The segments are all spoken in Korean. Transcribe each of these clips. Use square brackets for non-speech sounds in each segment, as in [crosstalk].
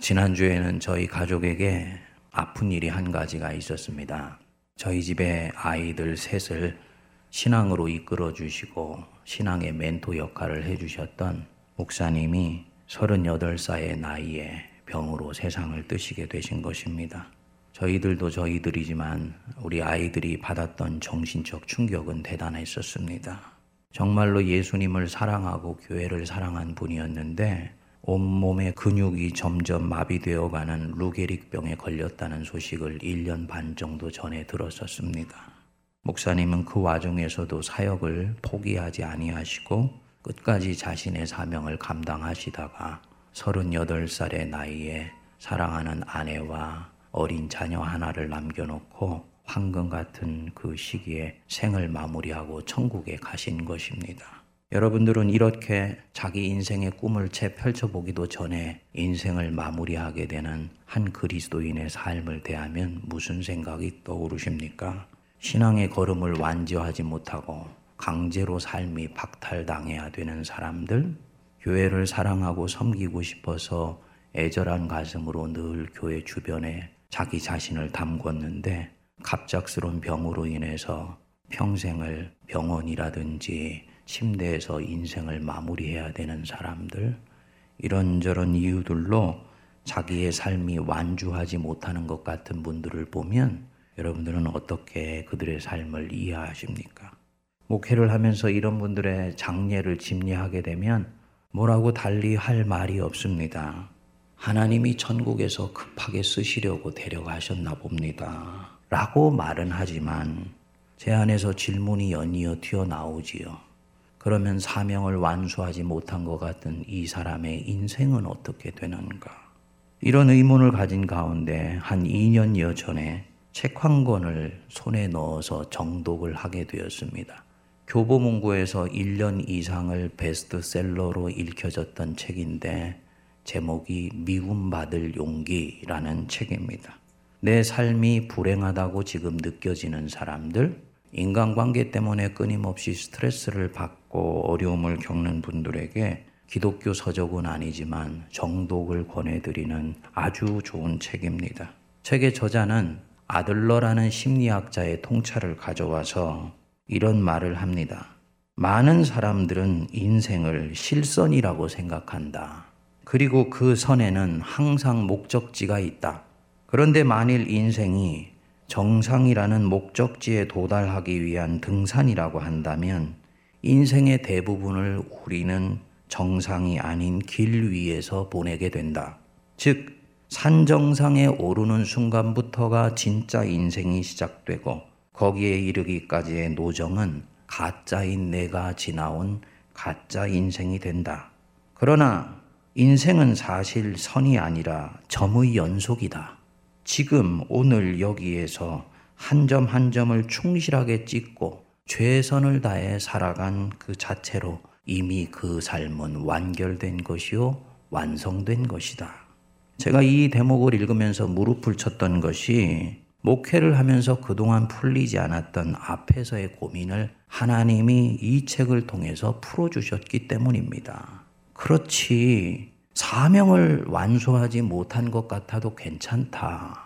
지난주에는 저희 가족에게 아픈 일이 한 가지가 있었습니다. 저희 집에 아이들 셋을 신앙으로 이끌어 주시고 신앙의 멘토 역할을 해 주셨던 목사님이 38살의 나이에 병으로 세상을 뜨시게 되신 것입니다. 저희들도 저희들이지만 우리 아이들이 받았던 정신적 충격은 대단했었습니다. 정말로 예수님을 사랑하고 교회를 사랑한 분이었는데 온몸의 근육이 점점 마비되어 가는 루게릭병에 걸렸다는 소식을 1년 반 정도 전에 들었었습니다. 목사님은 그 와중에서도 사역을 포기하지 아니하시고 끝까지 자신의 사명을 감당하시다가 38살의 나이에 사랑하는 아내와 어린 자녀 하나를 남겨놓고 황금 같은 그 시기에 생을 마무리하고 천국에 가신 것입니다. 여러분들은 이렇게 자기 인생의 꿈을 채 펼쳐보기도 전에 인생을 마무리하게 되는 한 그리스도인의 삶을 대하면 무슨 생각이 떠오르십니까? 신앙의 걸음을 완주하지 못하고 강제로 삶이 박탈당해야 되는 사람들, 교회를 사랑하고 섬기고 싶어서 애절한 가슴으로 늘 교회 주변에 자기 자신을 담궜는데 갑작스러운 병으로 인해서 평생을 병원이라든지 침대에서 인생을 마무리해야 되는 사람들, 이런저런 이유들로 자기의 삶이 완주하지 못하는 것 같은 분들을 보면 여러분들은 어떻게 그들의 삶을 이해하십니까? 목회를 하면서 이런 분들의 장례를 집례하게 되면 뭐라고 달리 할 말이 없습니다. 하나님이 천국에서 급하게 쓰시려고 데려가셨나 봅니다. 라고 말은 하지만 제 안에서 질문이 연이어 튀어나오지요. 그러면 사명을 완수하지 못한 것 같은 이 사람의 인생은 어떻게 되는가? 이런 의문을 가진 가운데 한 2년여 전에 책 한 권을 손에 넣어서 정독을 하게 되었습니다. 교보문고에서 1년 이상을 베스트셀러로 읽혀졌던 책인데 제목이 미움받을 용기라는 책입니다. 내 삶이 불행하다고 지금 느껴지는 사람들, 인간관계 때문에 끊임없이 스트레스를 받고 어려움을 겪는 분들에게 기독교 서적은 아니지만 정독을 권해드리는 아주 좋은 책입니다. 책의 저자는 아들러라는 심리학자의 통찰을 가져와서 이런 말을 합니다. 많은 사람들은 인생을 실선이라고 생각한다. 그리고 그 선에는 항상 목적지가 있다. 그런데 만일 인생이 정상이라는 목적지에 도달하기 위한 등산이라고 한다면 인생의 대부분을 우리는 정상이 아닌 길 위에서 보내게 된다. 즉, 산 정상에 오르는 순간부터가 진짜 인생이 시작되고 거기에 이르기까지의 노정은 가짜인 내가 지나온 가짜 인생이 된다. 그러나 인생은 사실 선이 아니라 점의 연속이다. 지금 오늘 여기에서 한 점한 점을 충실하게 찍고 최선을 다해 살아간 그 자체로 이미 그 삶은 완결된 것이요, 완성된 것이다. 제가 이 대목을 읽으면서 무릎을 쳤던 것이 목회를 하면서 그동안 풀리지 않았던 앞에서의 고민을 하나님이 이 책을 통해서 풀어주셨기 때문입니다. 그렇지. 사명을 완수하지 못한 것 같아도 괜찮다.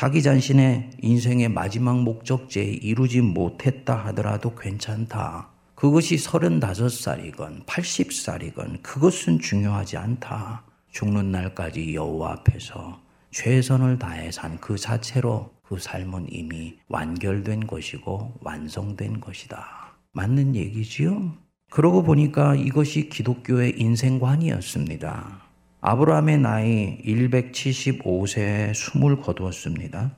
자기 자신의 인생의 마지막 목적지에 이루지 못했다 하더라도 괜찮다. 그것이 35살이건 80살이건 그것은 중요하지 않다. 죽는 날까지 여호와 앞에서 최선을 다해 산 그 자체로 그 삶은 이미 완결된 것이고 완성된 것이다. 맞는 얘기지요? 그러고 보니까 이것이 기독교의 인생관이었습니다. 아브라함의 나이 175세에 숨을 거두었습니다.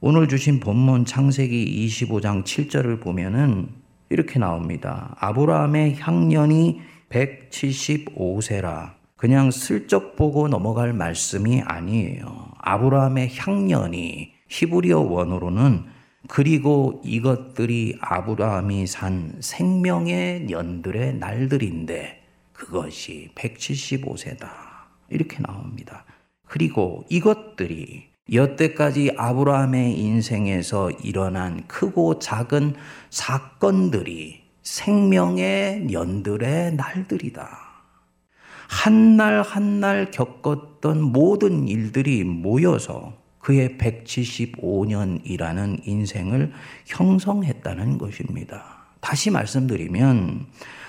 오늘 주신 본문 창세기 25장 7절을 보면은 이렇게 나옵니다. 아브라함의 향년이 175세라. 그냥 슬쩍 보고 넘어갈 말씀이 아니에요. 아브라함의 향년이 히브리어 원어로는 그리고 이것들이 아브라함이 산 생명의 년들의 날들인데 그것이 175세다. 이렇게 나옵니다. 그리고 이것들이 여태까지 아브라함의 인생에서 일어난 크고 작은 사건들이 생명의 년들의 날들이다. 한 날 한 날 겪었던 모든 일들이 모여서 그의 175년이라는 인생을 형성했다는 것입니다. 다시 말씀드리면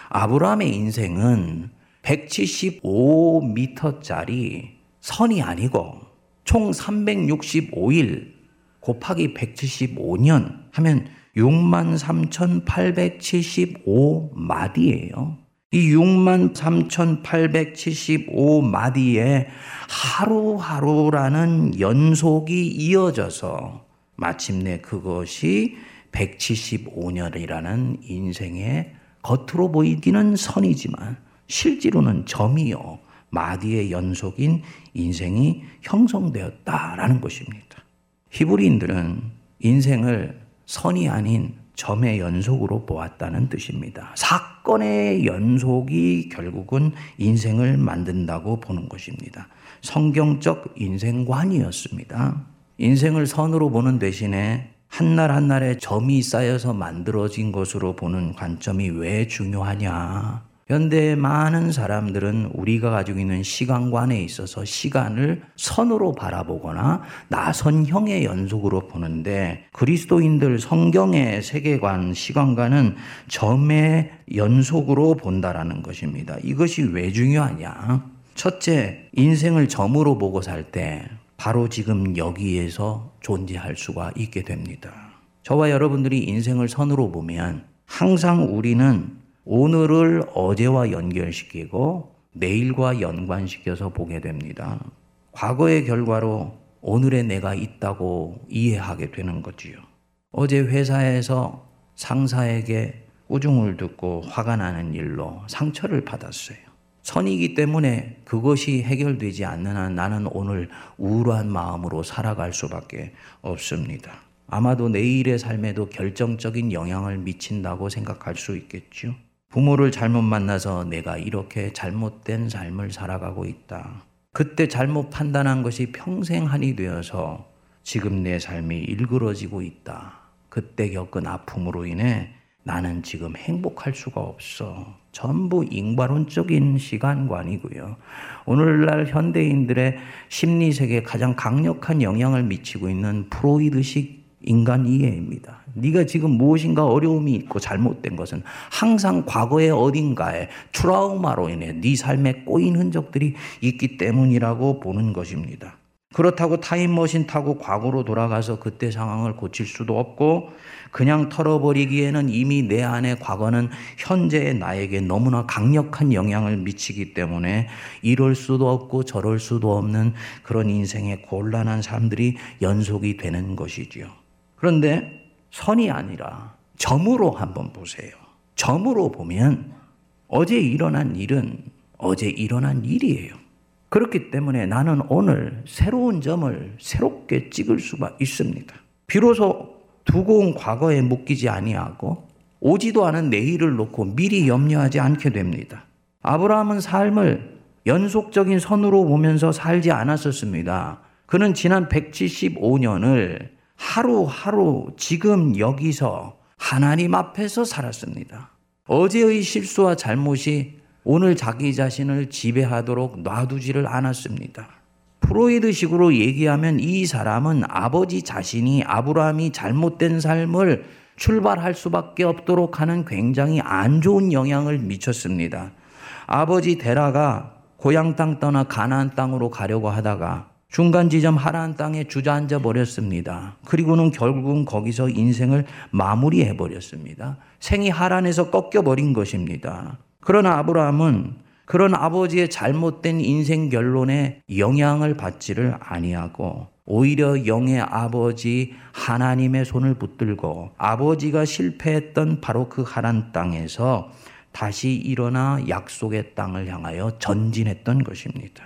아브라함의 인생은 175m짜리 선이 아니고 총 365일 곱하기 175년 하면 63,875마디예요. 이 63,875마디에 하루하루라는 연속이 이어져서 마침내 그것이 175년이라는 인생의 겉으로 보이기는 선이지만 실제로는 점이요. 마디의 연속인 인생이 형성되었다라는 것입니다. 히브리인들은 인생을 선이 아닌 점의 연속으로 보았다는 뜻입니다. 사건의 연속이 결국은 인생을 만든다고 보는 것입니다. 성경적 인생관이었습니다. 인생을 선으로 보는 대신에 한날 한날의 점이 쌓여서 만들어진 것으로 보는 관점이 왜 중요하냐? 현대의 많은 사람들은 우리가 가지고 있는 시간관에 있어서 시간을 선으로 바라보거나 나선형의 연속으로 보는데 그리스도인들 성경의 세계관, 시간관은 점의 연속으로 본다라는 것입니다. 이것이 왜 중요하냐? 첫째, 인생을 점으로 보고 살 때 바로 지금 여기에서 존재할 수가 있게 됩니다. 저와 여러분들이 인생을 선으로 보면 항상 우리는 오늘을 어제와 연결시키고 내일과 연관시켜서 보게 됩니다. 과거의 결과로 오늘의 내가 있다고 이해하게 되는 거지요. 어제 회사에서 상사에게 꾸중을 듣고 화가 나는 일로 상처를 받았어요. 선이기 때문에 그것이 해결되지 않는 한 나는 오늘 우울한 마음으로 살아갈 수밖에 없습니다. 아마도 내일의 삶에도 결정적인 영향을 미친다고 생각할 수 있겠죠. 부모를 잘못 만나서 내가 이렇게 잘못된 삶을 살아가고 있다. 그때 잘못 판단한 것이 평생 한이 되어서 지금 내 삶이 일그러지고 있다. 그때 겪은 아픔으로 인해 나는 지금 행복할 수가 없어. 전부 인과론적인 시간관이고요. 오늘날 현대인들의 심리 세계에 가장 강력한 영향을 미치고 있는 프로이드식 인간 이해입니다. 네가 지금 무엇인가 어려움이 있고 잘못된 것은 항상 과거의 어딘가에 트라우마로 인해 네 삶에 꼬인 흔적들이 있기 때문이라고 보는 것입니다. 그렇다고 타임머신 타고 과거로 돌아가서 그때 상황을 고칠 수도 없고 그냥 털어버리기에는 이미 내 안의 과거는 현재의 나에게 너무나 강력한 영향을 미치기 때문에 이럴 수도 없고 저럴 수도 없는 그런 인생의 곤란한 삶들이 연속이 되는 것이지요. 그런데 선이 아니라 점으로 한번 보세요. 점으로 보면 어제 일어난 일은 어제 일어난 일이에요. 그렇기 때문에 나는 오늘 새로운 점을 새롭게 찍을 수가 있습니다. 비로소 두고 온 과거에 묶이지 아니하고 오지도 않은 내일을 놓고 미리 염려하지 않게 됩니다. 아브라함은 삶을 연속적인 선으로 보면서 살지 않았었습니다. 그는 지난 175년을 하루하루 지금 여기서 하나님 앞에서 살았습니다. 어제의 실수와 잘못이 오늘 자기 자신을 지배하도록 놔두지를 않았습니다. 프로이드식으로 얘기하면 이 사람은 아버지 자신이 아브라함이 잘못된 삶을 출발할 수밖에 없도록 하는 굉장히 안 좋은 영향을 미쳤습니다. 아버지 데라가 고향 땅 떠나 가나안 땅으로 가려고 하다가 중간 지점 하란 땅에 주저앉아 버렸습니다. 그리고는 결국은 거기서 인생을 마무리해 버렸습니다. 생이 하란에서 꺾여 버린 것입니다. 그러나 아브라함은 그런 아버지의 잘못된 인생 결론에 영향을 받지를 아니하고 오히려 영의 아버지 하나님의 손을 붙들고 아버지가 실패했던 바로 그 하란 땅에서 다시 일어나 약속의 땅을 향하여 전진했던 것입니다.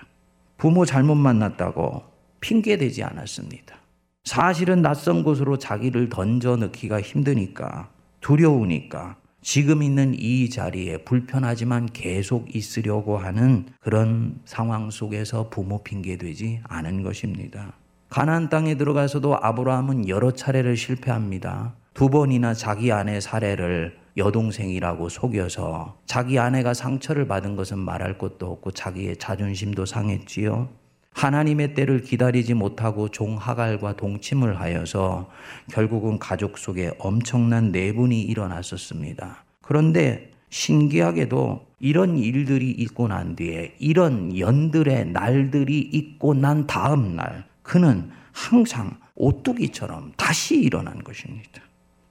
부모 잘못 만났다고 핑계대지 않았습니다. 사실은 낯선 곳으로 자기를 던져 넣기가 힘드니까 두려우니까 지금 있는 이 자리에 불편하지만 계속 있으려고 하는 그런 상황 속에서 부모 핑계되지 않은 것입니다. 가나안 땅에 들어가서도 아브라함은 여러 차례를 실패합니다. 두 번이나 자기 아내 사례를 여동생이라고 속여서 자기 아내가 상처를 받은 것은 말할 것도 없고 자기의 자존심도 상했지요. 하나님의 때를 기다리지 못하고 종 하갈과 동침을 하여서 결국은 가족 속에 엄청난 내분이 일어났었습니다. 그런데 신기하게도 이런 일들이 있고 난 뒤에 이런 연들의 날들이 있고 난 다음 날 그는 항상 오뚜기처럼 다시 일어난 것입니다.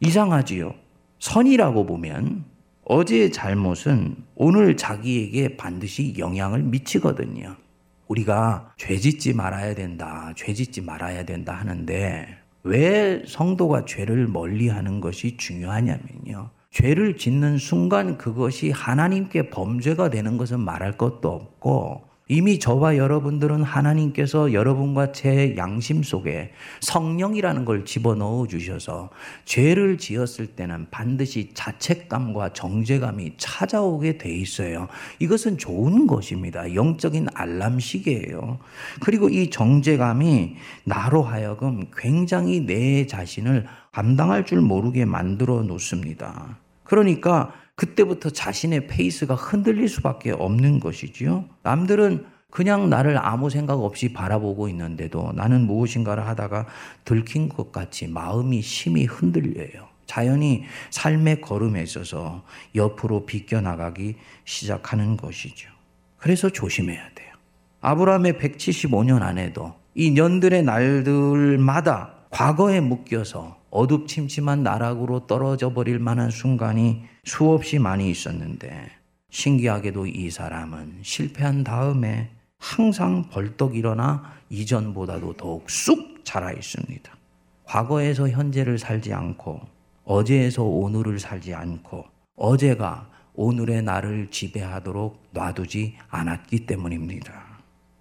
이상하지요. 선이라고 보면 어제의 잘못은 오늘 자기에게 반드시 영향을 미치거든요. 우리가 죄 짓지 말아야 된다, 죄 짓지 말아야 된다 하는데 왜 성도가 죄를 멀리 하는 것이 중요하냐면요. 죄를 짓는 순간 그것이 하나님께 범죄가 되는 것은 말할 것도 없고 이미 저와 여러분들은 하나님께서 여러분과 제 양심 속에 성령이라는 걸 집어넣어 주셔서 죄를 지었을 때는 반드시 자책감과 정죄감이 찾아오게 돼 있어요. 이것은 좋은 것입니다. 영적인 알람시계예요. 그리고 이 정죄감이 나로 하여금 굉장히 내 자신을 감당할 줄 모르게 만들어 놓습니다. 그러니까 그때부터 자신의 페이스가 흔들릴 수밖에 없는 것이지요. 남들은 그냥 나를 아무 생각 없이 바라보고 있는데도 나는 무엇인가를 하다가 들킨 것 같이 마음이 심히 흔들려요. 자연히 삶의 걸음에 있어서 옆으로 비껴나가기 시작하는 것이죠. 그래서 조심해야 돼요. 아브라함의 175년 안에도 이 년들의 날들마다 과거에 묶여서 어둡침침한 나락으로 떨어져 버릴 만한 순간이 수없이 많이 있었는데 신기하게도 이 사람은 실패한 다음에 항상 벌떡 일어나 이전보다도 더욱 쑥 자라 있습니다. 과거에서 현재를 살지 않고 어제에서 오늘을 살지 않고 어제가 오늘의 나를 지배하도록 놔두지 않았기 때문입니다.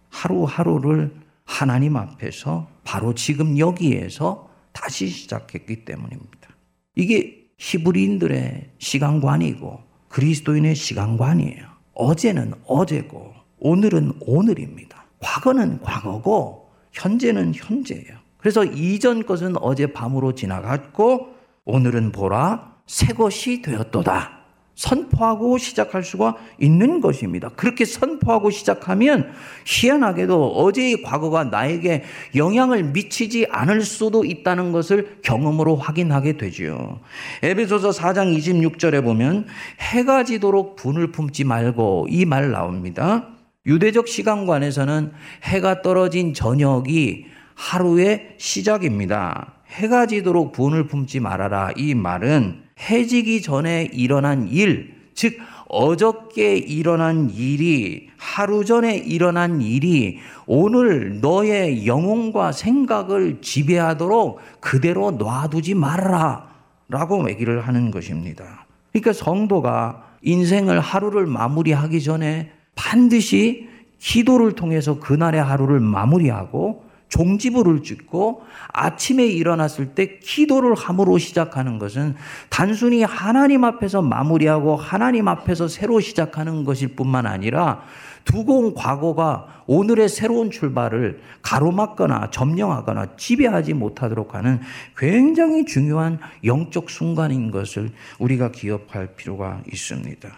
하루하루를 하나님 앞에서 바로 지금 여기에서 다시 시작했기 때문입니다. 이게 히브리인들의 시간관이고 그리스도인의 시간관이에요. 어제는 어제고 오늘은 오늘입니다. 과거는 과거고 현재는 현재예요. 그래서 이전 것은 어제 밤으로 지나갔고 오늘은 보라 새 것이 되었도다. 선포하고 시작할 수가 있는 것입니다. 그렇게 선포하고 시작하면 희한하게도 어제의 과거가 나에게 영향을 미치지 않을 수도 있다는 것을 경험으로 확인하게 되지요. 에베소서 4장 26절에 보면 해가 지도록 분을 품지 말고 이 말 나옵니다. 유대적 시간관에서는 해가 떨어진 저녁이 하루의 시작입니다. 해가 지도록 분을 품지 말아라. 이 말은 해지기 전에 일어난 일, 즉, 어저께 일어난 일이, 하루 전에 일어난 일이 오늘 너의 영혼과 생각을 지배하도록 그대로 놔두지 말아라. 라고 얘기를 하는 것입니다. 그러니까 성도가 인생을 하루를 마무리하기 전에 반드시 기도를 통해서 그날의 하루를 마무리하고 종지부를 찍고 아침에 일어났을 때 기도를 함으로 시작하는 것은 단순히 하나님 앞에서 마무리하고 하나님 앞에서 새로 시작하는 것일 뿐만 아니라 두고 온 과거가 오늘의 새로운 출발을 가로막거나 점령하거나 지배하지 못하도록 하는 굉장히 중요한 영적 순간인 것을 우리가 기억할 필요가 있습니다.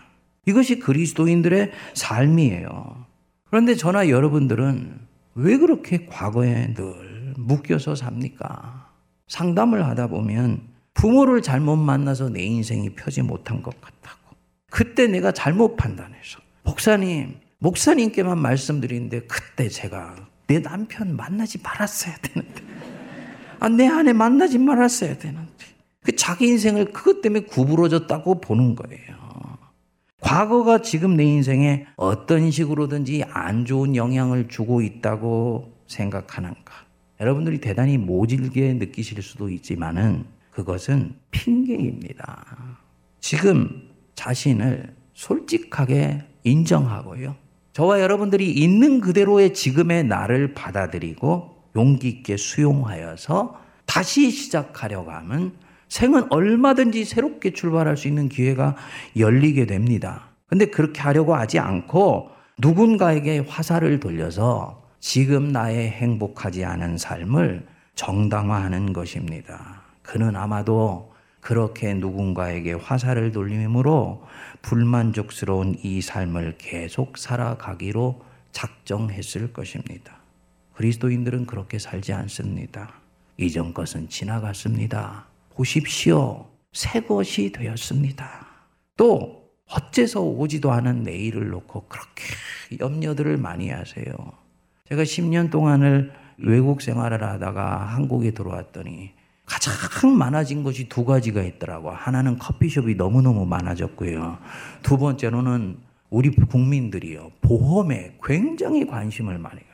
이것이 그리스도인들의 삶이에요. 그런데 저나 여러분들은 왜 그렇게 과거에 늘 묶여서 삽니까? 상담을 하다 보면 부모를 잘못 만나서 내 인생이 펴지 못한 것 같다고. 그때 내가 잘못 판단해서. 목사님, 목사님께만 말씀드리는데 그때 제가 내 남편 만나지 말았어야 되는데. 아, 내 아내 만나지 말았어야 되는데. 그 자기 인생을 그것 때문에 구부러졌다고 보는 거예요. 과거가 지금 내 인생에 어떤 식으로든지 안 좋은 영향을 주고 있다고 생각하는가? 여러분들이 대단히 모질게 느끼실 수도 있지만은 그것은 핑계입니다. 지금 자신을 솔직하게 인정하고요. 저와 여러분들이 있는 그대로의 지금의 나를 받아들이고 용기 있게 수용하여서 다시 시작하려고 하면 생은 얼마든지 새롭게 출발할 수 있는 기회가 열리게 됩니다. 근데 그렇게 하려고 하지 않고 누군가에게 화살을 돌려서 지금 나의 행복하지 않은 삶을 정당화하는 것입니다. 그는 아마도 그렇게 누군가에게 화살을 돌림으로 불만족스러운 이 삶을 계속 살아가기로 작정했을 것입니다. 그리스도인들은 그렇게 살지 않습니다. 이전 것은 지나갔습니다. 보십시오. 새 것이 되었습니다. 또 어째서 오지도 않은 내일을 놓고 그렇게 염려들을 많이 하세요. 제가 10년 동안을 외국 생활을 하다가 한국에 들어왔더니 가장 많아진 것이 두 가지가 있더라고. 하나는 커피숍이 너무너무 많아졌고요. 두 번째로는 우리 국민들이요. 보험에 굉장히 관심을 많이 가요.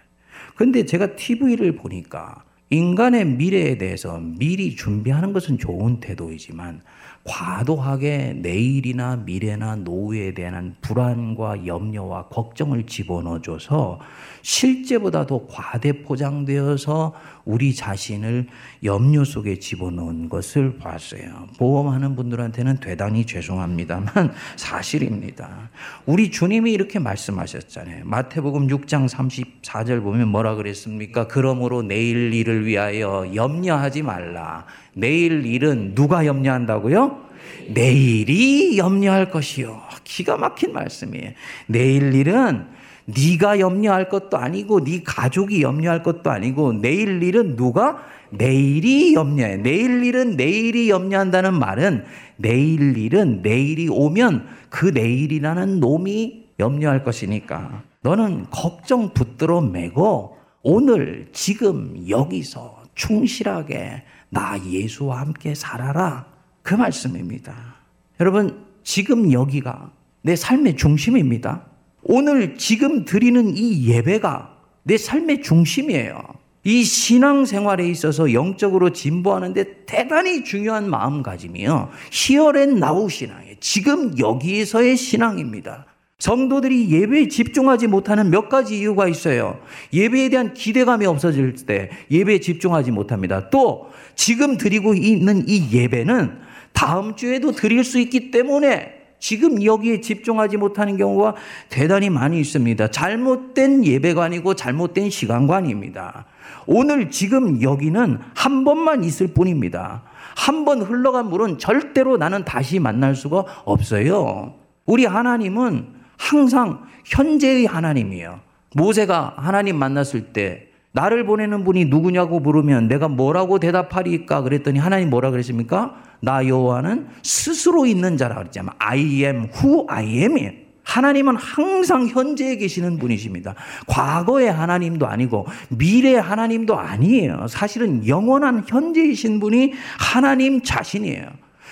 근데 제가 TV를 보니까 인간의 미래에 대해서 미리 준비하는 것은 좋은 태도이지만 과도하게 내일이나 미래나 노후에 대한 불안과 염려와 걱정을 집어넣어줘서 실제보다도 과대 포장되어서 우리 자신을 염려 속에 집어넣은 것을 봤어요. 보험하는 분들한테는 대단히 죄송합니다만 [laughs] 사실입니다. 우리 주님이 이렇게 말씀하셨잖아요. 마태복음 6장 34절 보면 뭐라 그랬습니까? 그러므로 내일 일을 위하여 염려하지 말라. 내일 일은 누가 염려한다고요? 내일이 염려할 것이요. 기가 막힌 말씀이에요. 내일 일은 네가 염려할 것도 아니고 네 가족이 염려할 것도 아니고 내일 일은 누가 내일이 염려해. 내일 일은 내일이 염려한다는 말은 내일 일은 내일이 오면 그 내일이라는 놈이 염려할 것이니까 너는 걱정 붙들어 매고 오늘 지금 여기서 충실하게 나 예수와 함께 살아라. 그 말씀입니다. 여러분, 지금 여기가 내 삶의 중심입니다. 오늘 지금 드리는 이 예배가 내 삶의 중심이에요. 이 신앙생활에 있어서 영적으로 진보하는데 대단히 중요한 마음가짐이요. 히어앤 나우 신앙이에요. 지금 여기에서의 신앙입니다. 성도들이 예배에 집중하지 못하는 몇 가지 이유가 있어요. 예배에 대한 기대감이 없어질 때 예배에 집중하지 못합니다. 또 지금 드리고 있는 이 예배는 다음 주에도 드릴 수 있기 때문에 지금 여기에 집중하지 못하는 경우가 대단히 많이 있습니다. 잘못된 예배관이고 잘못된 시간관입니다. 오늘 지금 여기는 한 번만 있을 뿐입니다. 한 번 흘러간 물은 절대로 나는 다시 만날 수가 없어요. 우리 하나님은 항상 현재의 하나님이에요. 모세가 하나님 만났을 때 나를 보내는 분이 누구냐고 물으면 내가 뭐라고 대답하리까 그랬더니 하나님 뭐라 그랬습니까? 나 여호와는 스스로 있는 자라 그랬잖아요. I am who I am이에요. 하나님은 항상 현재에 계시는 분이십니다. 과거의 하나님도 아니고 미래의 하나님도 아니에요. 사실은 영원한 현재이신 분이 하나님 자신이에요.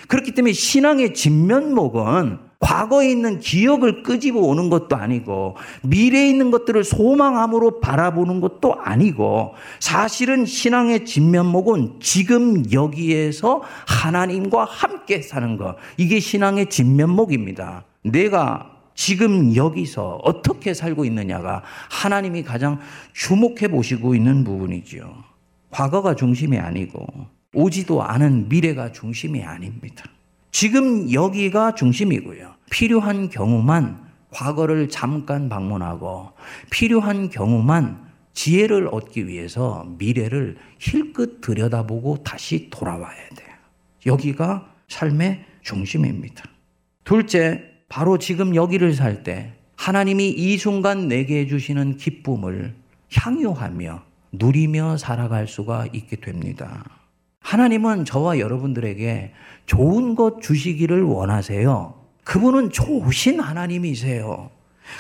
그렇기 때문에 신앙의 진면목은 과거에 있는 기억을 끄집어 오는 것도 아니고 미래에 있는 것들을 소망함으로 바라보는 것도 아니고 사실은 신앙의 진면목은 지금 여기에서 하나님과 함께 사는 것. 이게 신앙의 진면목입니다. 내가 지금 여기서 어떻게 살고 있느냐가 하나님이 가장 주목해 보시고 있는 부분이죠. 과거가 중심이 아니고 오지도 않은 미래가 중심이 아닙니다. 지금 여기가 중심이고요. 필요한 경우만 과거를 잠깐 방문하고 필요한 경우만 지혜를 얻기 위해서 미래를 힐끗 들여다보고 다시 돌아와야 돼요. 여기가 삶의 중심입니다. 둘째, 바로 지금 여기를 살 때 하나님이 이 순간 내게 해주시는 기쁨을 향유하며 누리며 살아갈 수가 있게 됩니다. 하나님은 저와 여러분들에게 좋은 것 주시기를 원하세요. 그분은 좋으신 하나님이세요.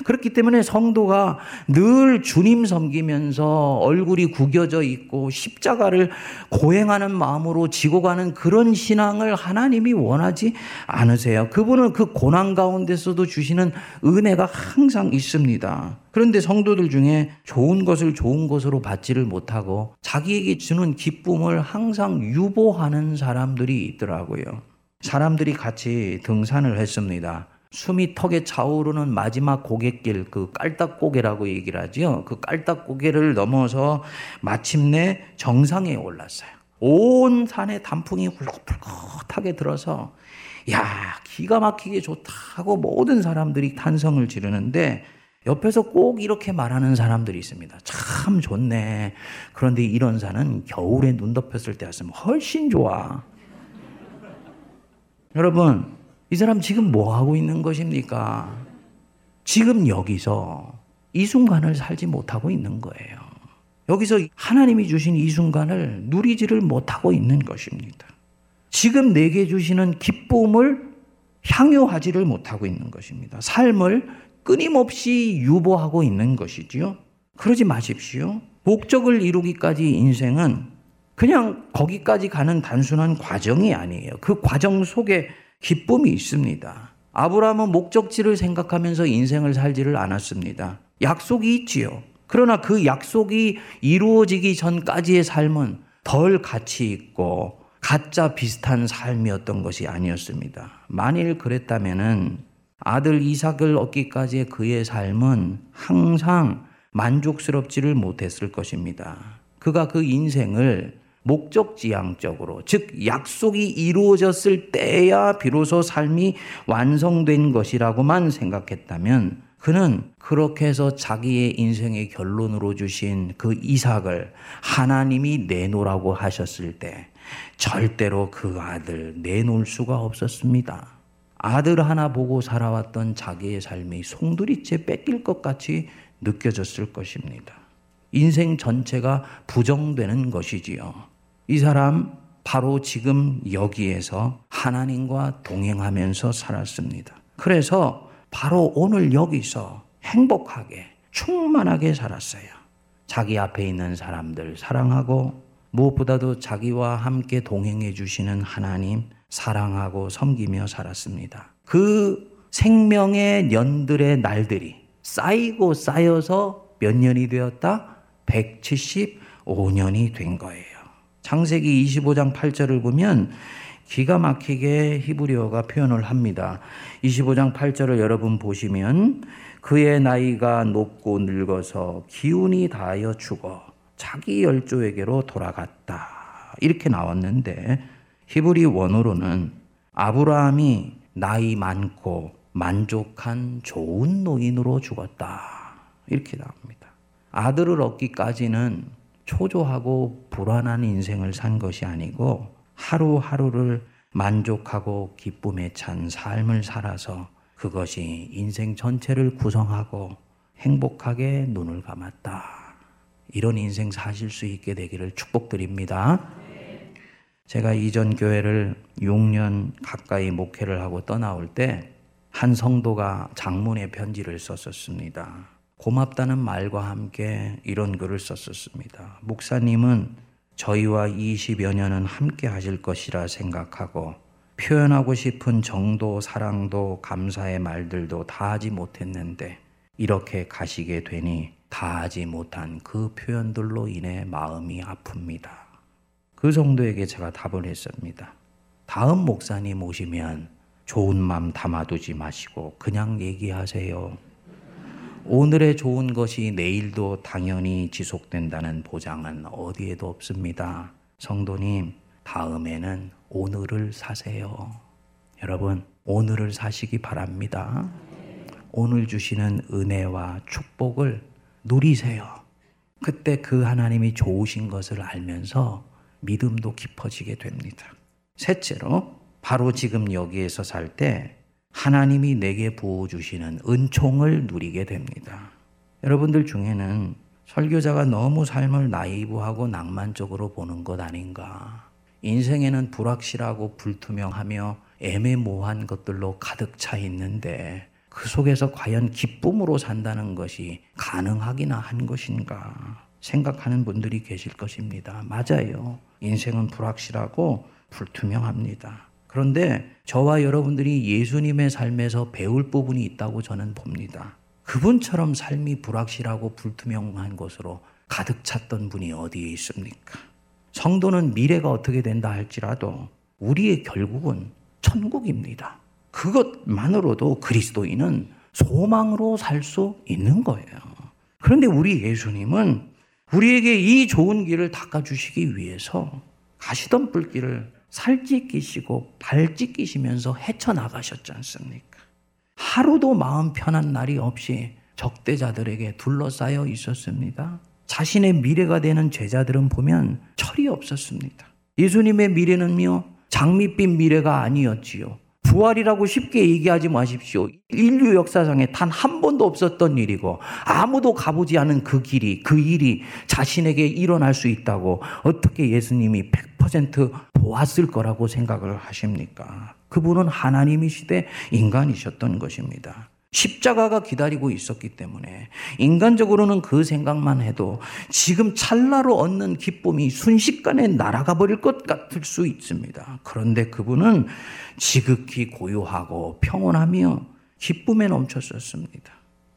그렇기 때문에 성도가 늘 주님 섬기면서 얼굴이 구겨져 있고 십자가를 고행하는 마음으로 지고 가는 그런 신앙을 하나님이 원하지 않으세요. 그분은 그 고난 가운데서도 주시는 은혜가 항상 있습니다. 그런데 성도들 중에 좋은 것을 좋은 것으로 받지를 못하고 자기에게 주는 기쁨을 항상 유보하는 사람들이 있더라고요. 사람들이 같이 등산을 했습니다. 숨이 턱에 차오르는 마지막 고갯길, 그 깔딱고개라고 얘기를 하죠. 그 깔딱고개를 넘어서 마침내 정상에 올랐어요. 온 산에 단풍이 훌긋훌긋하게 들어서, 야, 기가 막히게 좋다고 모든 사람들이 탄성을 지르는데, 옆에서 꼭 이렇게 말하는 사람들이 있습니다. 참 좋네. 그런데 이런 산은 겨울에 눈 덮였을 때 왔으면 훨씬 좋아. 여러분, 이 사람 지금 뭐 하고 있는 것입니까? 지금 여기서 이 순간을 살지 못하고 있는 거예요. 여기서 하나님이 주신 이 순간을 누리지를 못하고 있는 것입니다. 지금 내게 주시는 기쁨을 향유하지를 못하고 있는 것입니다. 삶을 끊임없이 유보하고 있는 것이지요. 그러지 마십시오. 목적을 이루기까지 인생은 그냥 거기까지 가는 단순한 과정이 아니에요. 그 과정 속에 기쁨이 있습니다. 아브라함은 목적지를 생각하면서 인생을 살지를 않았습니다. 약속이 있지요. 그러나 그 약속이 이루어지기 전까지의 삶은 덜 가치 있고 가짜 비슷한 삶이었던 것이 아니었습니다. 만일 그랬다면은 아들 이삭을 얻기까지의 그의 삶은 항상 만족스럽지를 못했을 것입니다. 그가 그 인생을 목적지향적으로, 즉, 약속이 이루어졌을 때야 비로소 삶이 완성된 것이라고만 생각했다면 그는 그렇게 해서 자기의 인생의 결론으로 주신 그 이삭을 하나님이 내놓으라고 하셨을 때 절대로 그 아들 내놓을 수가 없었습니다. 아들 하나 보고 살아왔던 자기의 삶이 송두리째 뺏길 것 같이 느껴졌을 것입니다. 인생 전체가 부정되는 것이지요. 이 사람 바로 지금 여기에서 하나님과 동행하면서 살았습니다. 그래서 바로 오늘 여기서 행복하게 충만하게 살았어요. 자기 앞에 있는 사람들 사랑하고 무엇보다도 자기와 함께 동행해 주시는 하나님 사랑하고 섬기며 살았습니다. 그 생명의 년들의 날들이 쌓이고 쌓여서 몇 년이 되었다? 175년이 된 거예요. 창세기 25장 8절을 보면 기가 막히게 히브리어가 표현을 합니다. 25장 8절을 여러분 보시면 그의 나이가 높고 늙어서 기운이 다하여 죽어 자기 열조에게로 돌아갔다. 이렇게 나왔는데 히브리 원어로는 아브라함이 나이 많고 만족한 좋은 노인으로 죽었다. 이렇게 나옵니다. 아들을 얻기까지는 초조하고 불안한 인생을 산 것이 아니고 하루하루를 만족하고 기쁨에 찬 삶을 살아서 그것이 인생 전체를 구성하고 행복하게 눈을 감았다. 이런 인생 사실 수 있게 되기를 축복드립니다. 제가 이전 교회를 6년 가까이 목회를 하고 떠나올 때 한 성도가 장문의 편지를 썼었습니다. 고맙다는 말과 함께 이런 글을 썼었습니다. 목사님은 저희와 20여 년은 함께 하실 것이라 생각하고 표현하고 싶은 정도, 사랑도, 감사의 말들도 다 하지 못했는데 이렇게 가시게 되니 다 하지 못한 그 표현들로 인해 마음이 아픕니다. 그 정도에게 제가 답을 했습니다. 다음 목사님 오시면 좋은 마음 담아두지 마시고 그냥 얘기하세요. 오늘의 좋은 것이 내일도 당연히 지속된다는 보장은 어디에도 없습니다. 성도님, 다음에는 오늘을 사세요. 여러분, 오늘을 사시기 바랍니다. 오늘 주시는 은혜와 축복을 누리세요. 그때 그 하나님이 좋으신 것을 알면서 믿음도 깊어지게 됩니다. 셋째로 바로 지금 여기에서 살 때 하나님이 내게 부어주시는 은총을 누리게 됩니다. 여러분들 중에는 설교자가 너무 삶을 나이브하고 낭만적으로 보는 것 아닌가. 인생에는 불확실하고 불투명하며 애매모호한 것들로 가득 차 있는데 그 속에서 과연 기쁨으로 산다는 것이 가능하기나 한 것인가 생각하는 분들이 계실 것입니다. 맞아요. 인생은 불확실하고 불투명합니다. 그런데 저와 여러분들이 예수님의 삶에서 배울 부분이 있다고 저는 봅니다. 그분처럼 삶이 불확실하고 불투명한 것으로 가득 찼던 분이 어디에 있습니까? 성도는 미래가 어떻게 된다 할지라도 우리의 결국은 천국입니다. 그것만으로도 그리스도인은 소망으로 살 수 있는 거예요. 그런데 우리 예수님은 우리에게 이 좋은 길을 닦아주시기 위해서 가시던 불길을 발찌 끼시면서 헤쳐나가셨지 않습니까? 하루도 마음 편한 날이 없이 적대자들에게 둘러싸여 있었습니다. 자신의 미래가 되는 제자들은 보면 철이 없었습니다. 예수님의 미래는요, 장밋빛 미래가 아니었지요. 부활이라고 쉽게 얘기하지 마십시오. 인류 역사상에 단 한 번도 없었던 일이고 아무도 가보지 않은 그 길이 그 일이 자신에게 일어날 수 있다고 어떻게 예수님이 100% 보았을 거라고 생각을 하십니까? 그분은 하나님이시되 인간이셨던 것입니다. 십자가가 기다리고 있었기 때문에 인간적으로는 그 생각만 해도 지금 찰나로 얻는 기쁨이 순식간에 날아가 버릴 것 같을 수 있습니다. 그런데 그분은 지극히 고요하고 평온하며 기쁨에 넘쳤었습니다.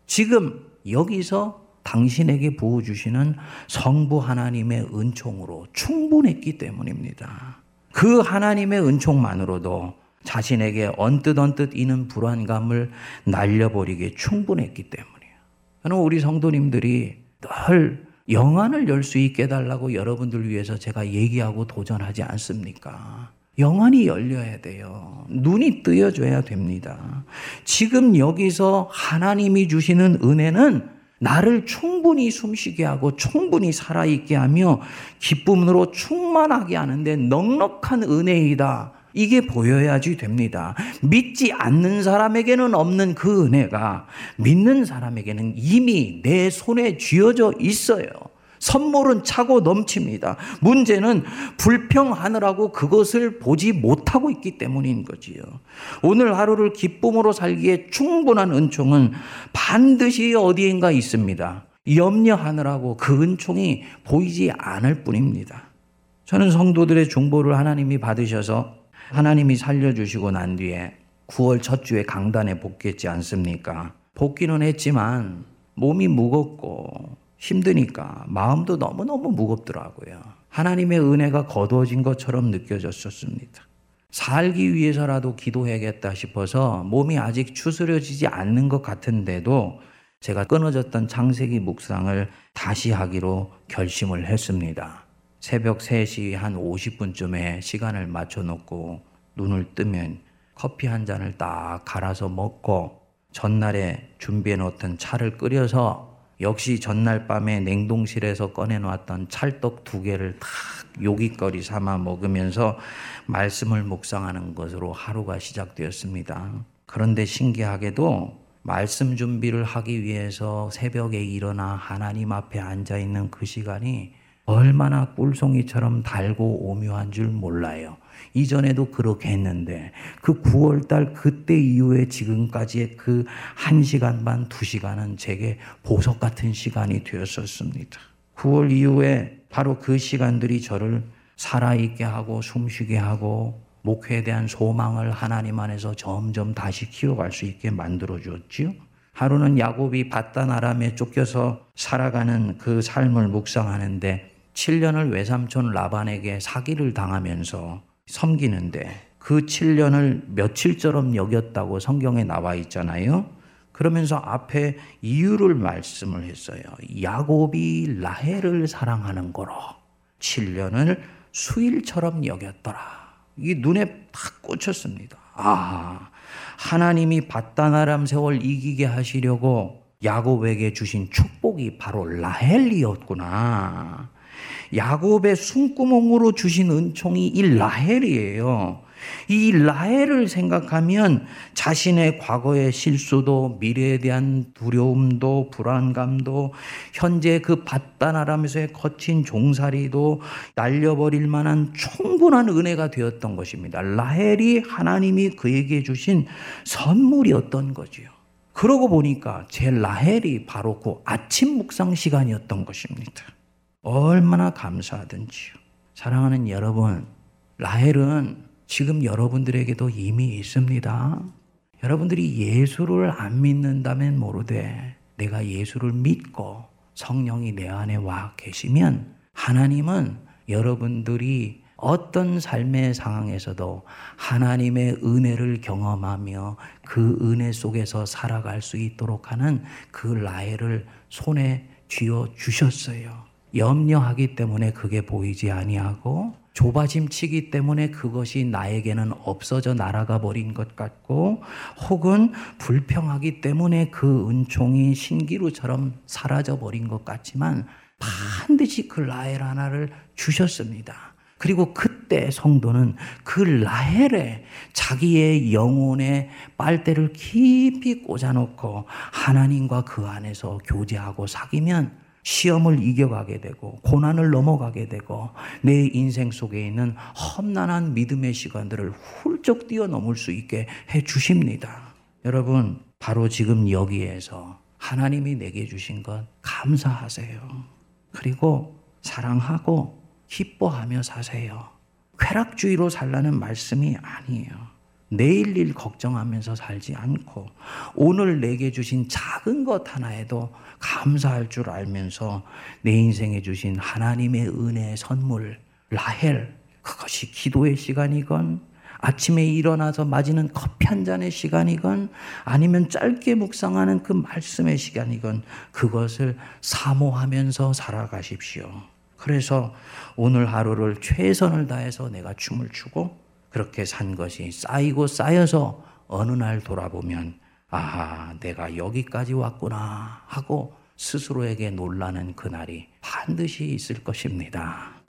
지금 여기서 당신에게 부어주시는 성부 하나님의 은총으로 충분했기 때문입니다. 그 하나님의 은총만으로도 자신에게 언뜻 언뜻 이는 불안감을 날려버리기에 충분했기 때문이에요. 저는 우리 성도님들이 늘 영안을 열 수 있게 해달라고 여러분들 위해서 제가 얘기하고 도전하지 않습니까? 영안이 열려야 돼요. 눈이 뜨여줘야 됩니다. 지금 여기서 하나님이 주시는 은혜는 나를 충분히 숨쉬게 하고 충분히 살아있게 하며 기쁨으로 충만하게 하는데 넉넉한 은혜이다. 이게 보여야지 됩니다. 믿지 않는 사람에게는 없는 그 은혜가 믿는 사람에게는 이미 내 손에 쥐어져 있어요. 선물은 차고 넘칩니다. 문제는 불평하느라고 그것을 보지 못하고 있기 때문인 거지요. 오늘 하루를 기쁨으로 살기에 충분한 은총은 반드시 어디인가 있습니다. 염려하느라고 그 은총이 보이지 않을 뿐입니다. 저는 성도들의 중보를 하나님이 받으셔서 하나님이 살려주시고 난 뒤에 9월 첫 주에 강단에 복귀했지 않습니까? 복귀는 했지만 몸이 무겁고 힘드니까 마음도 너무너무 무겁더라고요. 하나님의 은혜가 거두어진 것처럼 느껴졌었습니다. 살기 위해서라도 기도해야겠다 싶어서 몸이 아직 추스려지지 않는 것 같은데도 제가 끊어졌던 창세기 묵상을 다시 하기로 결심을 했습니다. 새벽 3시 한 50분쯤에 시간을 맞춰놓고 눈을 뜨면 커피 한 잔을 딱 갈아서 먹고 전날에 준비해 놓던 차를 끓여서 역시 전날 밤에 냉동실에서 꺼내 놓았던 찰떡 두 개를 탁 요깃거리 삼아 먹으면서 말씀을 묵상하는 것으로 하루가 시작되었습니다. 그런데 신기하게도 말씀 준비를 하기 위해서 새벽에 일어나 하나님 앞에 앉아 있는 그 시간이 얼마나 꿀송이처럼 달고 오묘한 줄 몰라요. 이전에도 그렇게 했는데 그 9월 달 그때 이후에 지금까지의 그 1시간 반, 2시간은 제게 보석 같은 시간이 되었었습니다. 9월 이후에 바로 그 시간들이 저를 살아있게 하고 숨쉬게 하고 목회에 대한 소망을 하나님 안에서 점점 다시 키워갈 수 있게 만들어 주었지요. 하루는 야곱이 바단 아람에 쫓겨서 살아가는 그 삶을 묵상하는데 7년을 외삼촌 라반에게 사기를 당하면서 섬기는데 그 7년을 며칠처럼 여겼다고 성경에 나와 있잖아요. 그러면서 앞에 이유를 말씀을 했어요. 야곱이 라헬을 사랑하는 거로 7년을 수일처럼 여겼더라. 이게 눈에 탁 꽂혔습니다. 아, 하나님이 바다나람 세월 이기게 하시려고 야곱에게 주신 축복이 바로 라헬이었구나. 야곱의 숨구멍으로 주신 은총이 이 라헬이에요. 이 라헬을 생각하면 자신의 과거의 실수도 미래에 대한 두려움도 불안감도 현재 그 바다나라면서의 거친 종살이도 날려버릴 만한 충분한 은혜가 되었던 것입니다. 라헬이 하나님이 그에게 주신 선물이었던 거지요. 그러고 보니까 제 라헬이 바로 그 아침 묵상 시간이었던 것입니다. 얼마나 감사하든지요. 사랑하는 여러분, 라헬은 지금 여러분들에게도 이미 있습니다. 여러분들이 예수를 안 믿는다면 모르되 내가 예수를 믿고 성령이 내 안에 와 계시면 하나님은 여러분들이 어떤 삶의 상황에서도 하나님의 은혜를 경험하며 그 은혜 속에서 살아갈 수 있도록 하는 그 라헬을 손에 쥐어 주셨어요. 염려하기 때문에 그게 보이지 아니하고 조바심 치기 때문에 그것이 나에게는 없어져 날아가 버린 것 같고 혹은 불평하기 때문에 그 은총이 신기루처럼 사라져 버린 것 같지만 반드시 그 라엘 하나를 주셨습니다. 그리고 그때 성도는 그 라헬에 자기의 영혼의 빨대를 깊이 꽂아놓고 하나님과 그 안에서 교제하고 사귀면 시험을 이겨가게 되고 고난을 넘어가게 되고 내 인생 속에 있는 험난한 믿음의 시간들을 훌쩍 뛰어넘을 수 있게 해 주십니다. 여러분, 바로 지금 여기에서 하나님이 내게 주신 것 감사하세요. 그리고 사랑하고 기뻐하며 사세요. 쾌락주의로 살라는 말씀이 아니에요. 내일 일 걱정하면서 살지 않고 오늘 내게 주신 작은 것 하나에도 감사할 줄 알면서 내 인생에 주신 하나님의 은혜의 선물 라헬 그것이 기도의 시간이건 아침에 일어나서 마시는 커피 한 잔의 시간이건 아니면 짧게 묵상하는 그 말씀의 시간이건 그것을 사모하면서 살아가십시오. 그래서 오늘 하루를 최선을 다해서 내가 춤을 추고 그렇게 산 것이 쌓이고 쌓여서 어느 날 돌아보면 아, 내가 여기까지 왔구나 하고 스스로에게 놀라는 그날이 반드시 있을 것입니다.